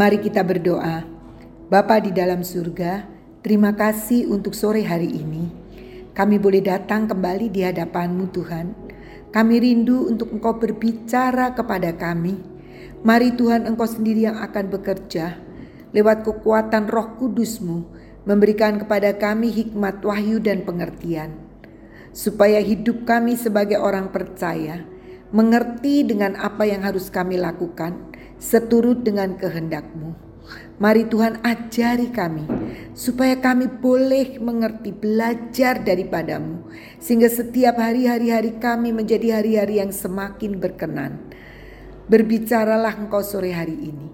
Mari kita berdoa. Bapa di dalam surga, terima kasih untuk sore hari ini. Kami boleh datang kembali di hadapan-Mu Tuhan. Kami rindu untuk Engkau berbicara kepada kami. Mari Tuhan Engkau sendiri yang akan bekerja lewat kekuatan roh kudus-Mu memberikan kepada kami hikmat wahyu dan pengertian. Supaya hidup kami sebagai orang percaya mengerti dengan apa yang harus kami lakukan seturut dengan kehendakmu. Mari Tuhan ajari kami supaya kami boleh mengerti belajar daripadamu sehingga setiap hari-hari hari kami menjadi hari-hari yang semakin berkenan. Berbicaralah engkau sore hari ini.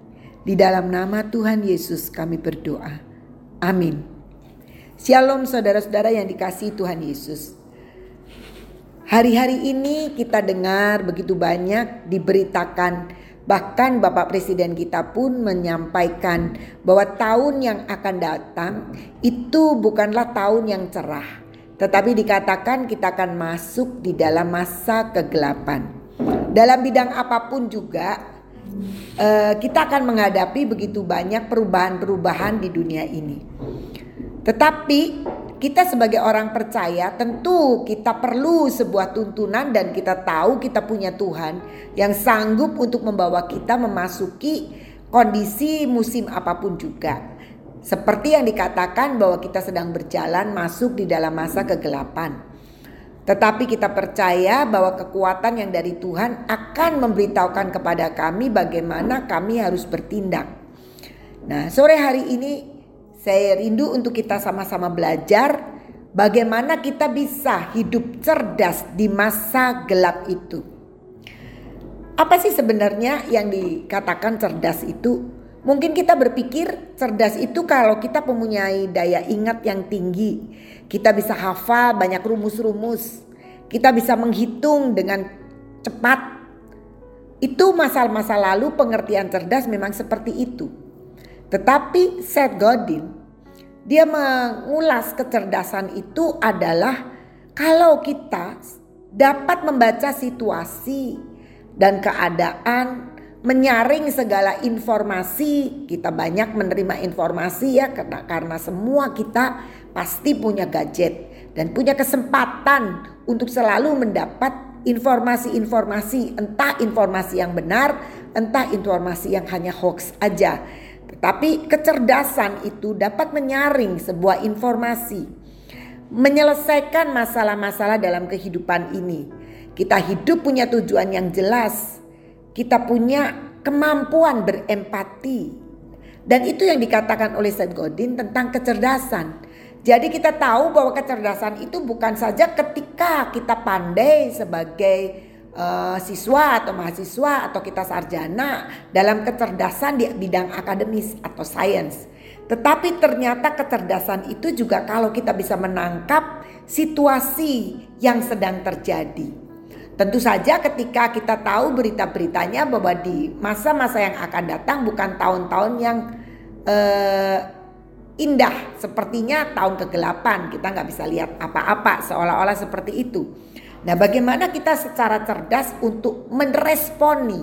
Di dalam nama Tuhan Yesus kami berdoa. Amin. Shalom saudara-saudara yang dikasih Tuhan Yesus. Hari-hari ini kita dengar begitu banyak diberitakan Bahkan Bapak Presiden kita pun menyampaikan bahwa tahun yang akan datang itu bukanlah tahun yang cerah. Tetapi dikatakan kita akan masuk di dalam masa kegelapan. Dalam bidang apa pun juga eh, kita akan menghadapi begitu banyak perubahan-perubahan di dunia ini. Tetapi kita sebagai orang percaya tentu kita perlu sebuah tuntunan dan kita tahu kita punya Tuhan yang sanggup untuk membawa kita memasuki kondisi musim apa pun juga. Seperti yang dikatakan bahwa kita sedang berjalan masuk di dalam masa kegelapan. Tetapi kita percaya bahwa kekuatan yang dari Tuhan akan memberitahukan kepada kami bagaimana kami harus bertindak. Nah, sore hari ini saya rindu untuk kita sama-sama belajar bagaimana kita bisa hidup cerdas di masa gelap itu. Apa sih sebenarnya yang dikatakan cerdas itu? Mungkin kita berpikir cerdas itu kalau kita mempunyai daya ingat yang tinggi. Kita bisa hafal banyak rumus-rumus. Kita bisa menghitung dengan cepat. Itu masa-masa lalu pengertian cerdas memang seperti itu. Tetapi Seth Godin dia mengulas kecerdasan itu adalah kalau kita dapat membaca situasi dan keadaan, menyaring segala informasi, kita banyak menerima informasi ya karena karena semua kita pasti punya gadget dan punya kesempatan untuk selalu mendapat informasi-informasi, entah informasi yang benar, entah informasi yang hanya hoax aja. Tetapi kecerdasan itu dapat menyaring sebuah informasi, menyelesaikan masalah-masalah dalam kehidupan ini. Kita hidup punya tujuan yang jelas, kita punya kemampuan berempati. Dan itu yang dikatakan oleh Seth Godin tentang kecerdasan. Jadi kita tahu bahwa kecerdasan itu bukan saja ketika kita pandai sebagai uh, siswa atau mahasiswa atau kita sarjana dalam kecerdasan di bidang akademis atau sains. Tetapi ternyata kecerdasan itu juga kalau kita bisa menangkap situasi yang sedang terjadi. Tentu saja ketika kita tahu berita-beritanya bahwa di masa-masa yang akan datang bukan tahun-tahun yang uh, indah sepertinya tahun kegelapan kita nggak bisa lihat apa-apa seolah-olah seperti itu Nah, bagaimana kita secara cerdas untuk meresponi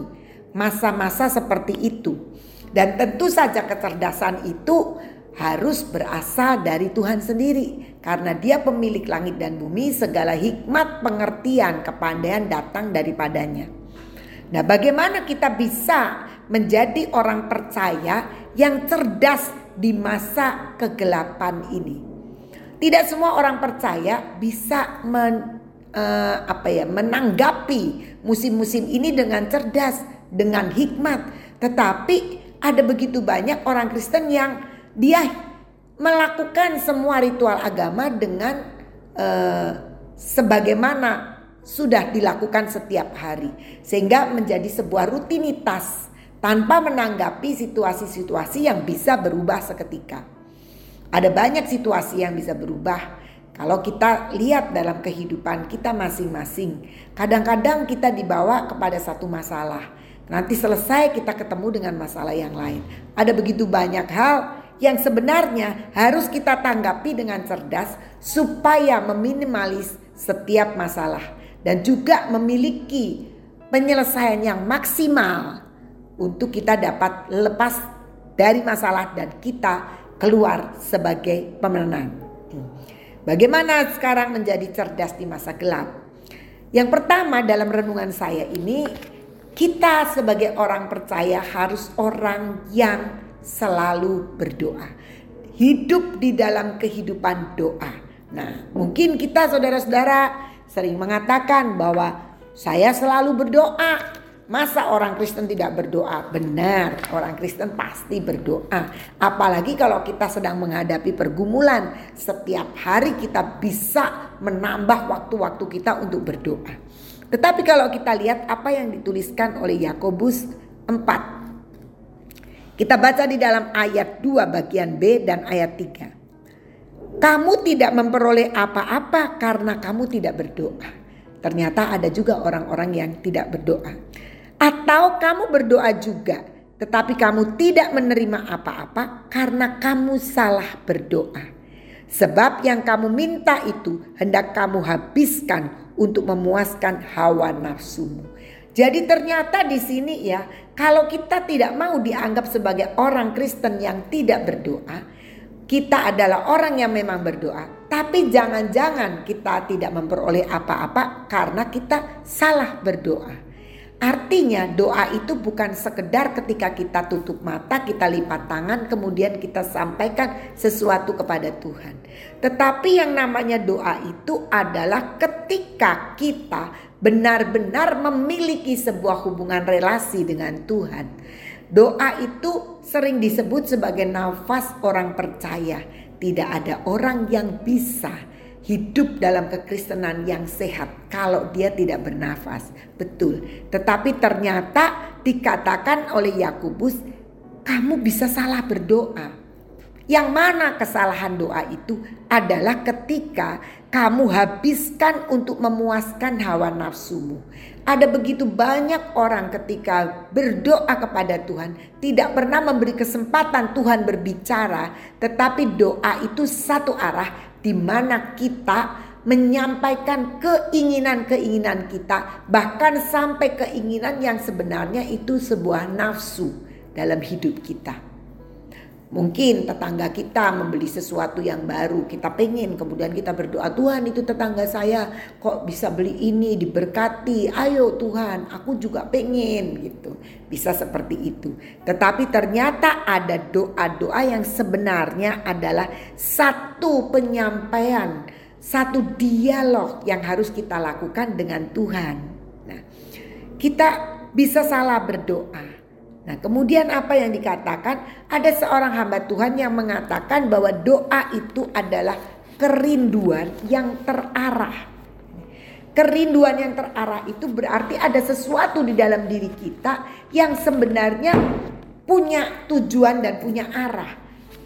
masa-masa seperti itu? Dan tentu saja kecerdasan itu harus berasal dari Tuhan sendiri karena Dia pemilik langit dan bumi, segala hikmat, pengertian, kepandaian datang daripadanya. Nah, bagaimana kita bisa menjadi orang percaya yang cerdas di masa kegelapan ini? Tidak semua orang percaya bisa uh, apa ya menanggapi musim-musim ini dengan cerdas, dengan hikmat. Tetapi ada begitu banyak orang Kristen yang dia melakukan semua ritual agama dengan uh, sebagaimana sudah dilakukan setiap hari sehingga menjadi sebuah rutinitas tanpa menanggapi situasi-situasi yang bisa berubah seketika. Ada banyak situasi yang bisa berubah kalau kita lihat dalam kehidupan kita masing-masing, kadang-kadang kita dibawa kepada satu masalah. Nanti selesai kita ketemu dengan masalah yang lain. Ada begitu banyak hal yang sebenarnya harus kita tanggapi dengan cerdas supaya meminimalis setiap masalah dan juga memiliki penyelesaian yang maksimal untuk kita dapat lepas dari masalah dan kita keluar sebagai pemenang. Bagaimana sekarang menjadi cerdas di masa gelap? Yang pertama dalam renungan saya ini kita sebagai orang percaya harus orang yang selalu berdoa. Hidup di dalam kehidupan doa. Nah, mungkin kita saudara-saudara sering mengatakan bahwa saya selalu berdoa. Masa orang Kristen tidak berdoa? Benar, orang Kristen pasti berdoa. Apalagi kalau kita sedang menghadapi pergumulan, setiap hari kita bisa menambah waktu-waktu kita untuk berdoa. Tetapi kalau kita lihat apa yang dituliskan oleh Yakobus 4. Kita baca di dalam ayat 2 bagian B dan ayat 3. Kamu tidak memperoleh apa-apa karena kamu tidak berdoa. Ternyata ada juga orang-orang yang tidak berdoa. Atau kamu berdoa juga, tetapi kamu tidak menerima apa-apa karena kamu salah berdoa. Sebab yang kamu minta itu hendak kamu habiskan untuk memuaskan hawa nafsumu. Jadi ternyata di sini ya, kalau kita tidak mau dianggap sebagai orang Kristen yang tidak berdoa, kita adalah orang yang memang berdoa, tapi jangan-jangan kita tidak memperoleh apa-apa karena kita salah berdoa. Artinya doa itu bukan sekedar ketika kita tutup mata, kita lipat tangan, kemudian kita sampaikan sesuatu kepada Tuhan. Tetapi yang namanya doa itu adalah ketika kita benar-benar memiliki sebuah hubungan relasi dengan Tuhan. Doa itu sering disebut sebagai nafas orang percaya. Tidak ada orang yang bisa hidup dalam kekristenan yang sehat kalau dia tidak bernafas. Betul. Tetapi ternyata dikatakan oleh Yakobus, kamu bisa salah berdoa. Yang mana kesalahan doa itu adalah ketika kamu habiskan untuk memuaskan hawa nafsumu. Ada begitu banyak orang ketika berdoa kepada Tuhan tidak pernah memberi kesempatan Tuhan berbicara, tetapi doa itu satu arah di mana kita menyampaikan keinginan-keinginan kita, bahkan sampai keinginan yang sebenarnya itu sebuah nafsu dalam hidup kita. Mungkin tetangga kita membeli sesuatu yang baru, kita pengen, kemudian kita berdoa, Tuhan itu tetangga saya kok bisa beli ini, diberkati, ayo Tuhan, aku juga pengen gitu. Bisa seperti itu. Tetapi ternyata ada doa-doa yang sebenarnya adalah satu penyampaian, satu dialog yang harus kita lakukan dengan Tuhan. Nah, kita bisa salah berdoa Nah, kemudian apa yang dikatakan? Ada seorang hamba Tuhan yang mengatakan bahwa doa itu adalah kerinduan yang terarah. Kerinduan yang terarah itu berarti ada sesuatu di dalam diri kita yang sebenarnya punya tujuan dan punya arah.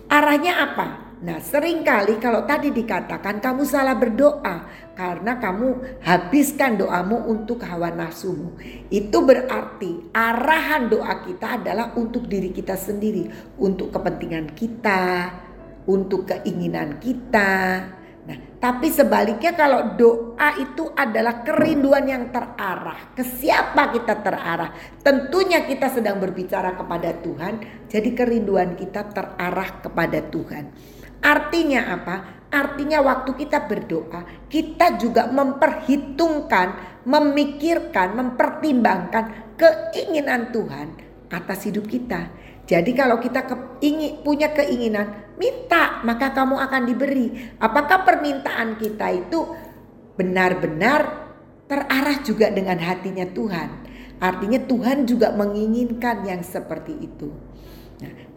Arahnya apa? Nah sering kali kalau tadi dikatakan kamu salah berdoa karena kamu habiskan doamu untuk hawa nafsumu. Itu berarti arahan doa kita adalah untuk diri kita sendiri, untuk kepentingan kita, untuk keinginan kita. Nah, tapi sebaliknya kalau doa itu adalah kerinduan yang terarah. Ke siapa kita terarah? Tentunya kita sedang berbicara kepada Tuhan, jadi kerinduan kita terarah kepada Tuhan. Artinya apa? Artinya waktu kita berdoa, kita juga memperhitungkan, memikirkan, mempertimbangkan keinginan Tuhan atas hidup kita. Jadi kalau kita ke, ingin, punya keinginan, minta maka kamu akan diberi. Apakah permintaan kita itu benar-benar terarah juga dengan hatinya Tuhan? Artinya Tuhan juga menginginkan yang seperti itu.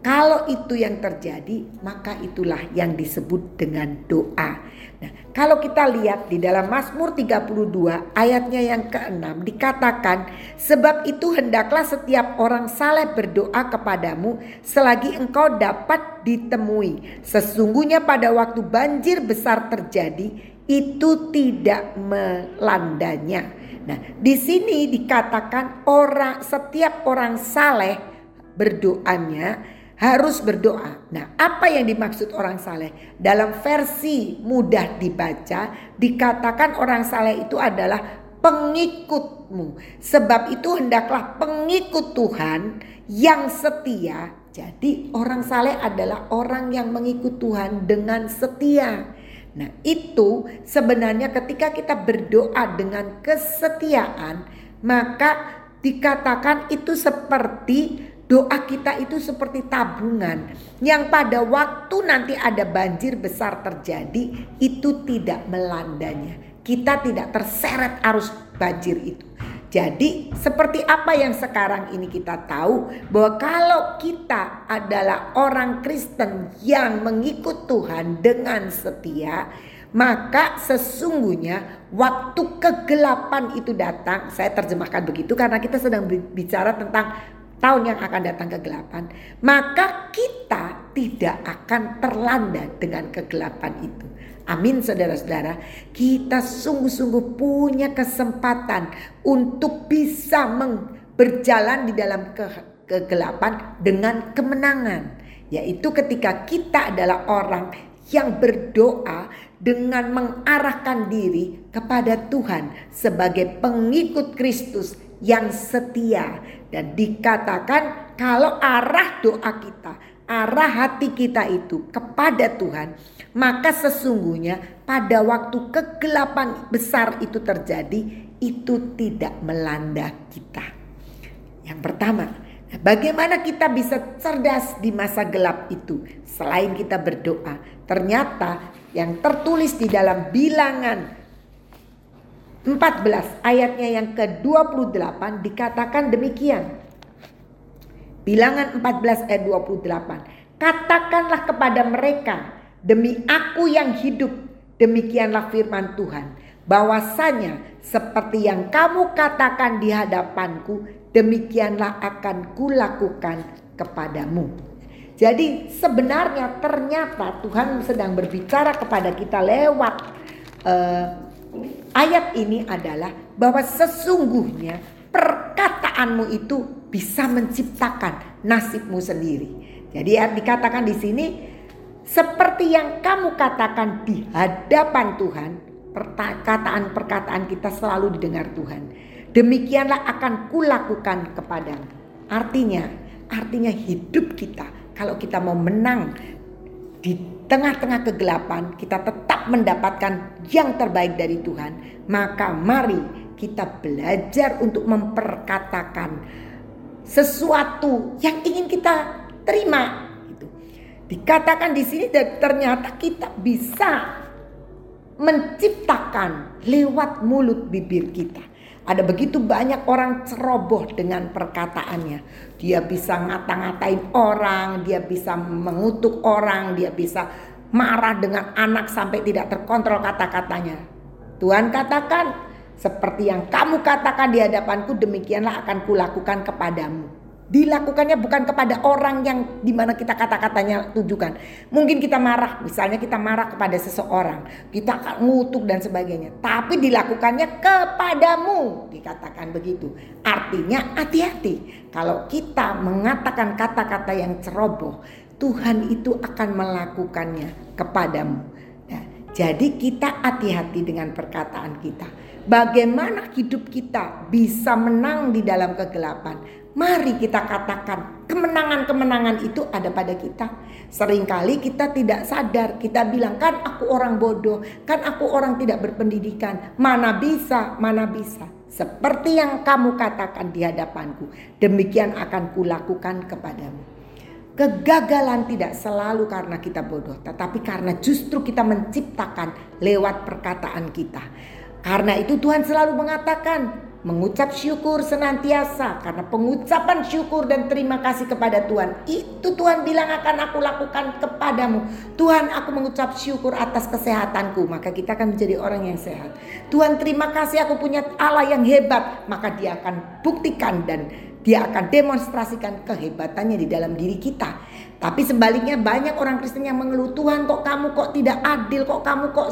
Kalau itu yang terjadi, maka itulah yang disebut dengan doa. Nah, kalau kita lihat di dalam Mazmur 32 ayatnya yang ke-6 dikatakan, sebab itu hendaklah setiap orang saleh berdoa kepadamu selagi engkau dapat ditemui. Sesungguhnya pada waktu banjir besar terjadi, itu tidak melandanya. Nah, di sini dikatakan orang setiap orang saleh berdoanya harus berdoa. Nah, apa yang dimaksud orang saleh? Dalam versi mudah dibaca, dikatakan orang saleh itu adalah pengikutmu. Sebab itu hendaklah pengikut Tuhan yang setia Jadi orang saleh adalah orang yang mengikut Tuhan dengan setia. Nah itu sebenarnya ketika kita berdoa dengan kesetiaan maka dikatakan itu seperti doa kita itu seperti tabungan yang pada waktu nanti ada banjir besar terjadi itu tidak melandanya. Kita tidak terseret arus banjir itu. Jadi seperti apa yang sekarang ini kita tahu bahwa kalau kita adalah orang Kristen yang mengikut Tuhan dengan setia, maka sesungguhnya waktu kegelapan itu datang, saya terjemahkan begitu karena kita sedang bicara tentang tahun yang akan datang kegelapan, maka kita tidak akan terlanda dengan kegelapan itu. Amin saudara-saudara. Kita sungguh-sungguh punya kesempatan untuk bisa berjalan di dalam ke kegelapan dengan kemenangan. Yaitu ketika kita adalah orang yang berdoa dengan mengarahkan diri kepada Tuhan sebagai pengikut Kristus yang setia. Dan dikatakan kalau arah doa kita, arah hati kita itu kepada Tuhan, maka sesungguhnya pada waktu kegelapan besar itu terjadi, itu tidak melanda kita. Yang pertama, bagaimana kita bisa cerdas di masa gelap itu selain kita berdoa? Ternyata yang tertulis di dalam bilangan 14 ayatnya yang ke-28 dikatakan demikian. Bilangan 14 ayat 28. Katakanlah kepada mereka Demi aku yang hidup, demikianlah firman Tuhan. Bahwasanya seperti yang kamu katakan di hadapanku, demikianlah akan kulakukan kepadamu. Jadi sebenarnya ternyata Tuhan sedang berbicara kepada kita lewat uh, ayat ini adalah bahwa sesungguhnya perkataanmu itu bisa menciptakan nasibmu sendiri. Jadi dikatakan di sini seperti yang kamu katakan di hadapan Tuhan, perkataan-perkataan kita selalu didengar Tuhan. Demikianlah akan kulakukan kepadamu. Artinya, artinya hidup kita kalau kita mau menang di tengah-tengah kegelapan, kita tetap mendapatkan yang terbaik dari Tuhan. Maka mari kita belajar untuk memperkatakan sesuatu yang ingin kita terima Dikatakan di sini ternyata kita bisa menciptakan lewat mulut bibir kita. Ada begitu banyak orang ceroboh dengan perkataannya. Dia bisa ngata-ngatain orang, dia bisa mengutuk orang, dia bisa marah dengan anak sampai tidak terkontrol kata-katanya. Tuhan katakan, seperti yang kamu katakan di hadapanku demikianlah akan kulakukan kepadamu dilakukannya bukan kepada orang yang di mana kita kata-katanya tujukan. Mungkin kita marah, misalnya kita marah kepada seseorang, kita ngutuk dan sebagainya. Tapi dilakukannya kepadamu, dikatakan begitu. Artinya hati-hati. Kalau kita mengatakan kata-kata yang ceroboh, Tuhan itu akan melakukannya kepadamu. Nah, jadi kita hati-hati dengan perkataan kita. Bagaimana hidup kita bisa menang di dalam kegelapan? Mari kita katakan kemenangan-kemenangan itu ada pada kita. Seringkali kita tidak sadar, kita bilang kan aku orang bodoh, kan aku orang tidak berpendidikan. Mana bisa, mana bisa. Seperti yang kamu katakan di hadapanku, demikian akan kulakukan kepadamu. Kegagalan tidak selalu karena kita bodoh, tetapi karena justru kita menciptakan lewat perkataan kita. Karena itu Tuhan selalu mengatakan, mengucap syukur senantiasa karena pengucapan syukur dan terima kasih kepada Tuhan. Itu Tuhan bilang akan aku lakukan kepadamu. Tuhan aku mengucap syukur atas kesehatanku. Maka kita akan menjadi orang yang sehat. Tuhan terima kasih aku punya Allah yang hebat. Maka dia akan buktikan dan dia akan demonstrasikan kehebatannya di dalam diri kita. Tapi sebaliknya banyak orang Kristen yang mengeluh Tuhan kok kamu kok tidak adil? Kok kamu kok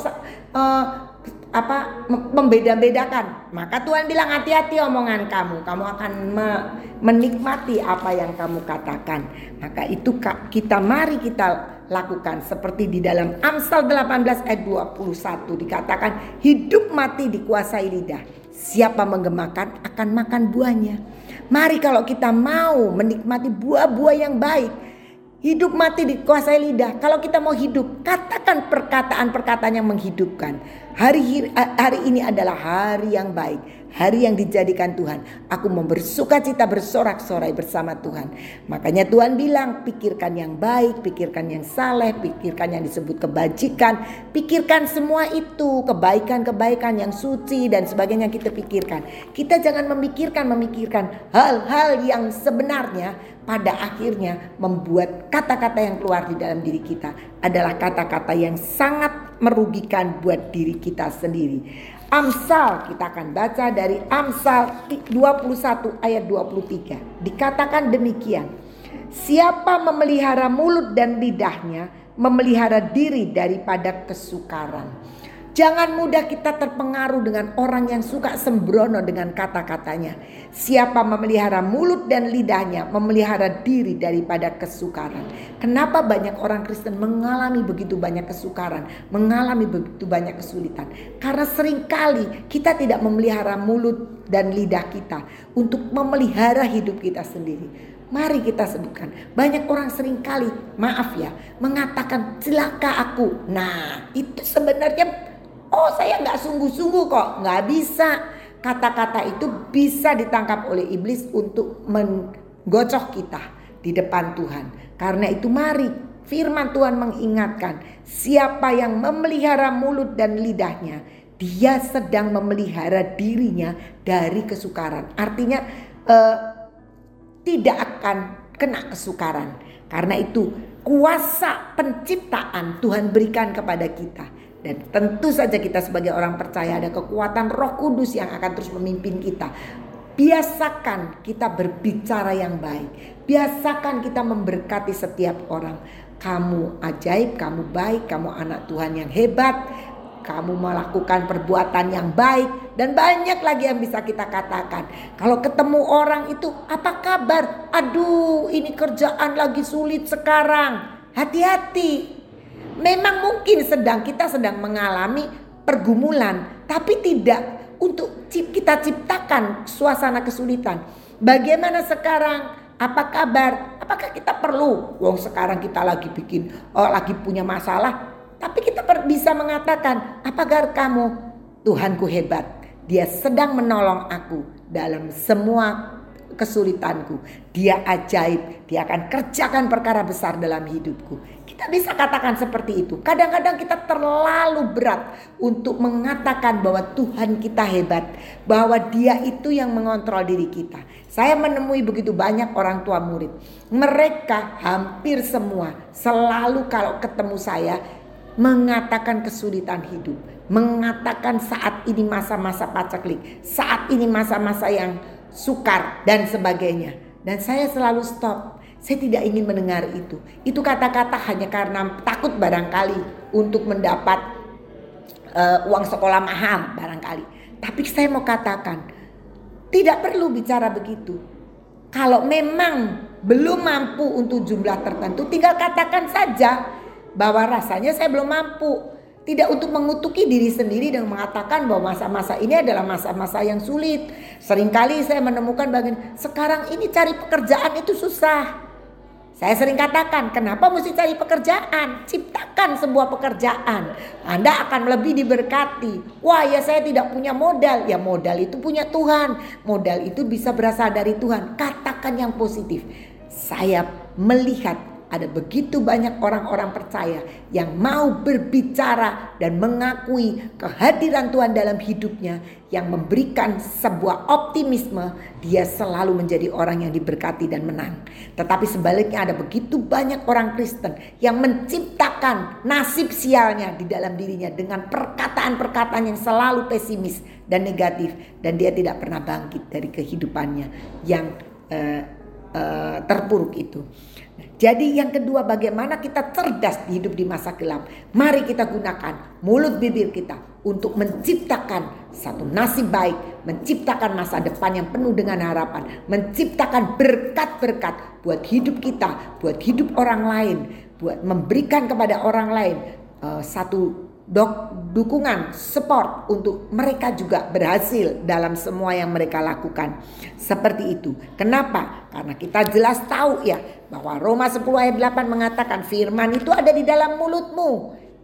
uh, apa membeda-bedakan. Maka Tuhan bilang hati-hati omongan kamu. Kamu akan me menikmati apa yang kamu katakan. Maka itu kita mari kita lakukan seperti di dalam Amsal 18 ayat 21 dikatakan hidup mati dikuasai lidah. Siapa menggemakan akan makan buahnya. Mari kalau kita mau menikmati buah-buah yang baik, Hidup mati dikuasai lidah. Kalau kita mau hidup, katakan perkataan-perkataan yang menghidupkan. Hari hari ini adalah hari yang baik, hari yang dijadikan Tuhan. Aku mau bersuka cita bersorak-sorai bersama Tuhan. Makanya Tuhan bilang, pikirkan yang baik, pikirkan yang saleh, pikirkan yang disebut kebajikan, pikirkan semua itu, kebaikan-kebaikan yang suci dan sebagainya kita pikirkan. Kita jangan memikirkan memikirkan hal-hal yang sebenarnya pada akhirnya membuat kata-kata yang keluar di dalam diri kita adalah kata-kata yang sangat merugikan buat diri kita sendiri. Amsal kita akan baca dari Amsal 21 ayat 23. Dikatakan demikian. Siapa memelihara mulut dan lidahnya memelihara diri daripada kesukaran. Jangan mudah kita terpengaruh dengan orang yang suka sembrono dengan kata-katanya. Siapa memelihara mulut dan lidahnya, memelihara diri daripada kesukaran. Kenapa banyak orang Kristen mengalami begitu banyak kesukaran, mengalami begitu banyak kesulitan? Karena sering kali kita tidak memelihara mulut dan lidah kita untuk memelihara hidup kita sendiri. Mari kita sebutkan. Banyak orang sering kali, maaf ya, mengatakan celaka aku. Nah, itu sebenarnya Oh saya nggak sungguh-sungguh kok, nggak bisa. Kata-kata itu bisa ditangkap oleh iblis untuk menggocok kita di depan Tuhan. Karena itu mari firman Tuhan mengingatkan siapa yang memelihara mulut dan lidahnya dia sedang memelihara dirinya dari kesukaran. Artinya eh, tidak akan kena kesukaran. Karena itu kuasa penciptaan Tuhan berikan kepada kita. Dan tentu saja kita sebagai orang percaya ada kekuatan roh kudus yang akan terus memimpin kita. Biasakan kita berbicara yang baik. Biasakan kita memberkati setiap orang. Kamu ajaib, kamu baik, kamu anak Tuhan yang hebat. Kamu melakukan perbuatan yang baik dan banyak lagi yang bisa kita katakan. Kalau ketemu orang itu, apa kabar? Aduh, ini kerjaan lagi sulit sekarang. Hati-hati, Memang mungkin sedang kita sedang mengalami pergumulan, tapi tidak untuk kita ciptakan suasana kesulitan. Bagaimana sekarang? Apa kabar? Apakah kita perlu? Wong sekarang kita lagi bikin, oh, lagi punya masalah, tapi kita bisa mengatakan, apakah kamu? Tuhanku hebat. Dia sedang menolong aku dalam semua kesulitanku. Dia ajaib, dia akan kerjakan perkara besar dalam hidupku. Kita bisa katakan seperti itu. Kadang-kadang kita terlalu berat untuk mengatakan bahwa Tuhan kita hebat, bahwa Dia itu yang mengontrol diri kita. Saya menemui begitu banyak orang tua murid. Mereka hampir semua selalu kalau ketemu saya mengatakan kesulitan hidup, mengatakan saat ini masa-masa pacaklik, saat ini masa-masa yang sukar dan sebagainya. Dan saya selalu stop. Saya tidak ingin mendengar itu. Itu kata-kata hanya karena takut barangkali untuk mendapat uh, uang sekolah mahal barangkali. Tapi saya mau katakan, tidak perlu bicara begitu. Kalau memang belum mampu untuk jumlah tertentu, tinggal katakan saja bahwa rasanya saya belum mampu. Tidak untuk mengutuki diri sendiri dan mengatakan bahwa masa-masa ini adalah masa-masa yang sulit. Seringkali saya menemukan bagian sekarang ini cari pekerjaan itu susah. Saya sering katakan, kenapa mesti cari pekerjaan? Ciptakan sebuah pekerjaan. Anda akan lebih diberkati. Wah ya saya tidak punya modal. Ya modal itu punya Tuhan. Modal itu bisa berasal dari Tuhan. Katakan yang positif. Saya melihat ada begitu banyak orang-orang percaya yang mau berbicara dan mengakui kehadiran Tuhan dalam hidupnya yang memberikan sebuah optimisme dia selalu menjadi orang yang diberkati dan menang. Tetapi sebaliknya ada begitu banyak orang Kristen yang menciptakan nasib sialnya di dalam dirinya dengan perkataan-perkataan yang selalu pesimis dan negatif dan dia tidak pernah bangkit dari kehidupannya yang uh, uh, terpuruk itu. Jadi yang kedua bagaimana kita cerdas hidup di masa gelap. Mari kita gunakan mulut bibir kita untuk menciptakan satu nasib baik, menciptakan masa depan yang penuh dengan harapan, menciptakan berkat-berkat buat hidup kita, buat hidup orang lain, buat memberikan kepada orang lain uh, satu dok, dukungan, support untuk mereka juga berhasil dalam semua yang mereka lakukan. Seperti itu. Kenapa? Karena kita jelas tahu ya bahwa Roma 10 ayat 8 mengatakan firman itu ada di dalam mulutmu.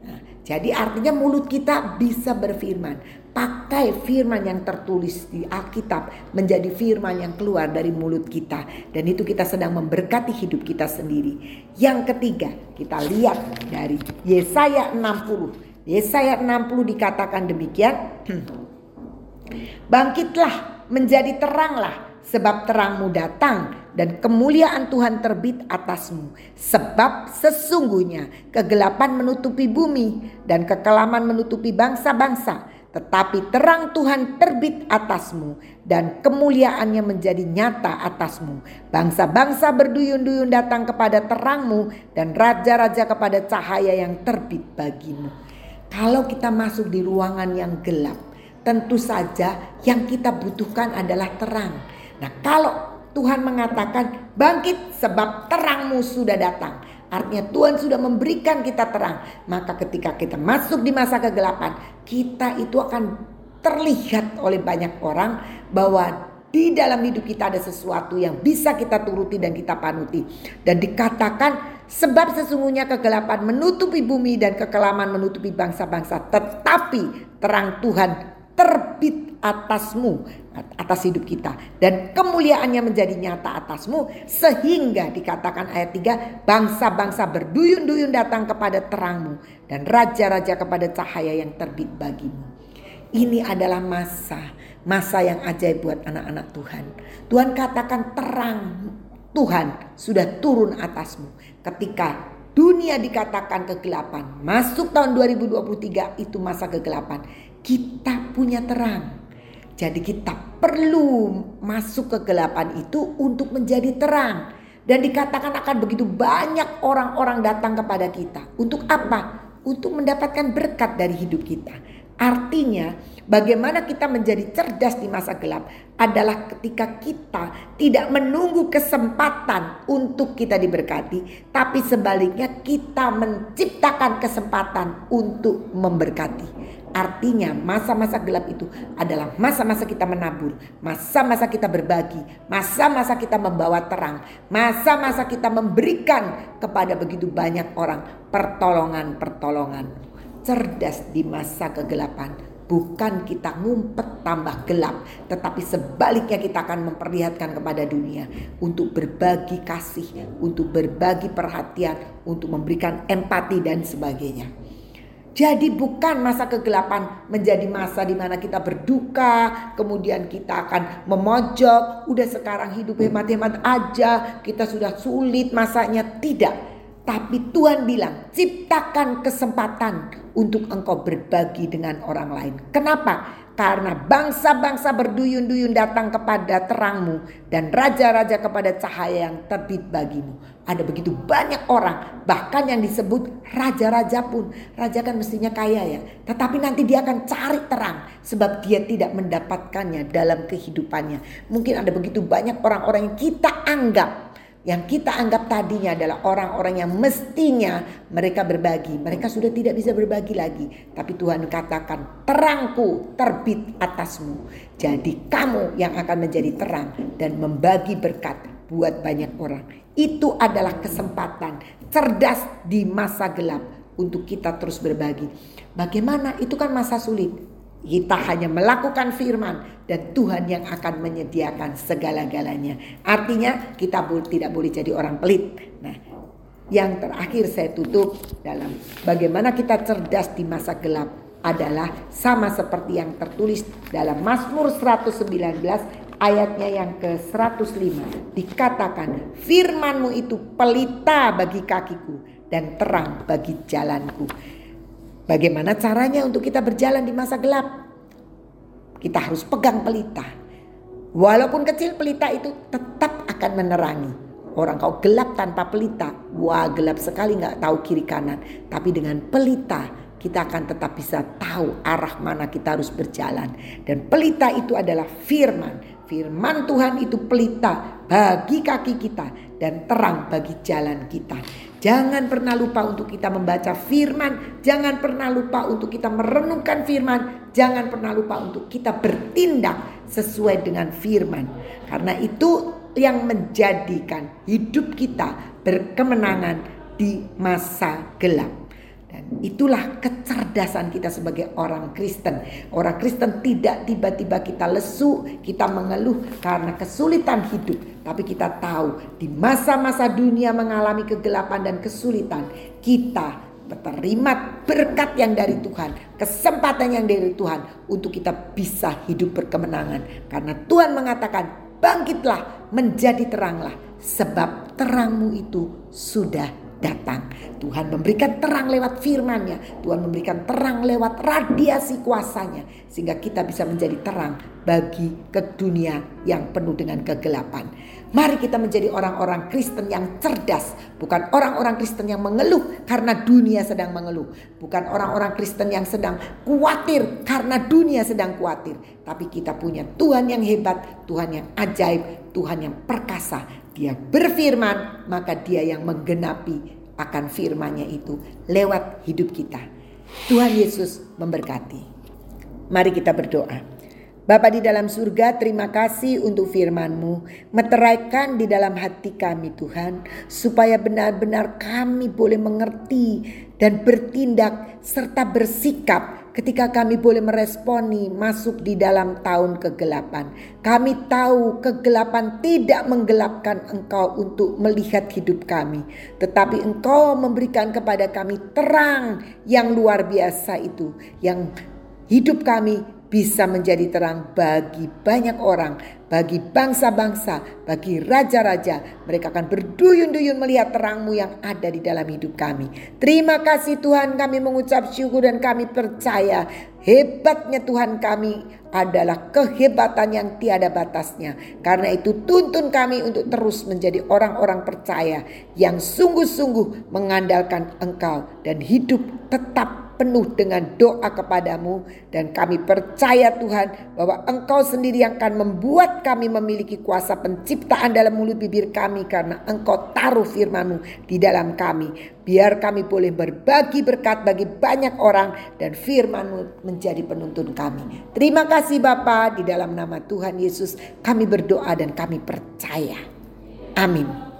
Nah, jadi artinya mulut kita bisa berfirman. Pakai firman yang tertulis di Alkitab menjadi firman yang keluar dari mulut kita. Dan itu kita sedang memberkati hidup kita sendiri. Yang ketiga kita lihat dari Yesaya 60. Yesaya 60 dikatakan demikian. Bangkitlah menjadi teranglah sebab terangmu datang dan kemuliaan Tuhan terbit atasmu. Sebab sesungguhnya kegelapan menutupi bumi dan kekelaman menutupi bangsa-bangsa. Tetapi terang Tuhan terbit atasmu dan kemuliaannya menjadi nyata atasmu. Bangsa-bangsa berduyun-duyun datang kepada terangmu dan raja-raja kepada cahaya yang terbit bagimu. Kalau kita masuk di ruangan yang gelap, tentu saja yang kita butuhkan adalah terang. Nah, kalau Tuhan mengatakan bangkit sebab terangmu sudah datang. Artinya Tuhan sudah memberikan kita terang. Maka ketika kita masuk di masa kegelapan, kita itu akan terlihat oleh banyak orang bahwa di dalam hidup kita ada sesuatu yang bisa kita turuti dan kita panuti. Dan dikatakan sebab sesungguhnya kegelapan menutupi bumi dan kekelaman menutupi bangsa-bangsa. Tetapi terang Tuhan terbit atasmu atas hidup kita dan kemuliaannya menjadi nyata atasmu sehingga dikatakan ayat 3 bangsa-bangsa berduyun-duyun datang kepada terangmu dan raja-raja kepada cahaya yang terbit bagimu. Ini adalah masa masa yang ajaib buat anak-anak Tuhan. Tuhan katakan terang Tuhan sudah turun atasmu ketika dunia dikatakan kegelapan. Masuk tahun 2023 itu masa kegelapan. Kita punya terang jadi kita perlu masuk kegelapan itu untuk menjadi terang. Dan dikatakan akan begitu banyak orang-orang datang kepada kita. Untuk apa? Untuk mendapatkan berkat dari hidup kita. Artinya bagaimana kita menjadi cerdas di masa gelap adalah ketika kita tidak menunggu kesempatan untuk kita diberkati. Tapi sebaliknya kita menciptakan kesempatan untuk memberkati. Artinya masa-masa gelap itu adalah masa-masa kita menabur, masa-masa kita berbagi, masa-masa kita membawa terang, masa-masa kita memberikan kepada begitu banyak orang pertolongan-pertolongan. Cerdas di masa kegelapan, bukan kita ngumpet tambah gelap, tetapi sebaliknya kita akan memperlihatkan kepada dunia untuk berbagi kasih, untuk berbagi perhatian, untuk memberikan empati dan sebagainya. Jadi bukan masa kegelapan menjadi masa di mana kita berduka, kemudian kita akan memojok, udah sekarang hidup hemat-hemat aja, kita sudah sulit masanya. Tidak. Tapi Tuhan bilang, ciptakan kesempatan untuk engkau berbagi dengan orang lain. Kenapa? Karena bangsa-bangsa berduyun-duyun datang kepada terangmu dan raja-raja kepada cahaya yang terbit bagimu. Ada begitu banyak orang, bahkan yang disebut raja-raja pun. Raja kan mestinya kaya ya, tetapi nanti dia akan cari terang sebab dia tidak mendapatkannya dalam kehidupannya. Mungkin ada begitu banyak orang-orang yang kita anggap yang kita anggap tadinya adalah orang-orang yang mestinya mereka berbagi. Mereka sudah tidak bisa berbagi lagi. Tapi Tuhan katakan terangku terbit atasmu. Jadi kamu yang akan menjadi terang dan membagi berkat buat banyak orang. Itu adalah kesempatan cerdas di masa gelap untuk kita terus berbagi. Bagaimana? Itu kan masa sulit. Kita hanya melakukan firman dan Tuhan yang akan menyediakan segala-galanya. Artinya kita tidak boleh jadi orang pelit. Nah, yang terakhir saya tutup dalam bagaimana kita cerdas di masa gelap adalah sama seperti yang tertulis dalam Mazmur 119 ayatnya yang ke 105 dikatakan firmanmu itu pelita bagi kakiku dan terang bagi jalanku. Bagaimana caranya untuk kita berjalan di masa gelap? Kita harus pegang pelita. Walaupun kecil pelita itu tetap akan menerangi. Orang kau gelap tanpa pelita, wah gelap sekali nggak tahu kiri kanan. Tapi dengan pelita kita akan tetap bisa tahu arah mana kita harus berjalan. Dan pelita itu adalah firman. Firman Tuhan itu pelita bagi kaki kita dan terang bagi jalan kita. Jangan pernah lupa untuk kita membaca firman. Jangan pernah lupa untuk kita merenungkan firman. Jangan pernah lupa untuk kita bertindak sesuai dengan firman. Karena itu yang menjadikan hidup kita berkemenangan di masa gelap. Dan itulah kecerdasan kita sebagai orang Kristen. Orang Kristen tidak tiba-tiba kita lesu, kita mengeluh karena kesulitan hidup. Tapi kita tahu di masa-masa dunia mengalami kegelapan dan kesulitan, kita menerima berkat yang dari Tuhan, kesempatan yang dari Tuhan untuk kita bisa hidup berkemenangan. Karena Tuhan mengatakan, bangkitlah menjadi teranglah sebab terangmu itu sudah datang. Tuhan memberikan terang lewat firman-Nya. Tuhan memberikan terang lewat radiasi kuasanya. Sehingga kita bisa menjadi terang bagi ke dunia yang penuh dengan kegelapan. Mari kita menjadi orang-orang Kristen yang cerdas. Bukan orang-orang Kristen yang mengeluh karena dunia sedang mengeluh. Bukan orang-orang Kristen yang sedang khawatir karena dunia sedang khawatir. Tapi kita punya Tuhan yang hebat, Tuhan yang ajaib, Tuhan yang perkasa dia berfirman, maka dia yang menggenapi akan firmannya itu lewat hidup kita. Tuhan Yesus memberkati. Mari kita berdoa. Bapa di dalam surga, terima kasih untuk firman-Mu. Meteraikan di dalam hati kami Tuhan, supaya benar-benar kami boleh mengerti dan bertindak serta bersikap ketika kami boleh meresponi masuk di dalam tahun kegelapan. Kami tahu kegelapan tidak menggelapkan Engkau untuk melihat hidup kami, tetapi Engkau memberikan kepada kami terang yang luar biasa itu, yang hidup kami bisa menjadi terang bagi banyak orang, bagi bangsa-bangsa, bagi raja-raja. Mereka akan berduyun-duyun melihat terangmu yang ada di dalam hidup kami. Terima kasih Tuhan kami mengucap syukur dan kami percaya hebatnya Tuhan kami adalah kehebatan yang tiada batasnya. Karena itu tuntun kami untuk terus menjadi orang-orang percaya yang sungguh-sungguh mengandalkan Engkau dan hidup tetap penuh dengan doa kepadamu dan kami percaya Tuhan bahwa Engkau sendiri yang akan membuat kami memiliki kuasa penciptaan dalam mulut bibir kami karena Engkau taruh firmanmu di dalam kami. Biar kami boleh berbagi berkat bagi banyak orang dan firmanmu menjadi penuntun kami. Terima kasih Bapa di dalam nama Tuhan Yesus kami berdoa dan kami percaya. Amin.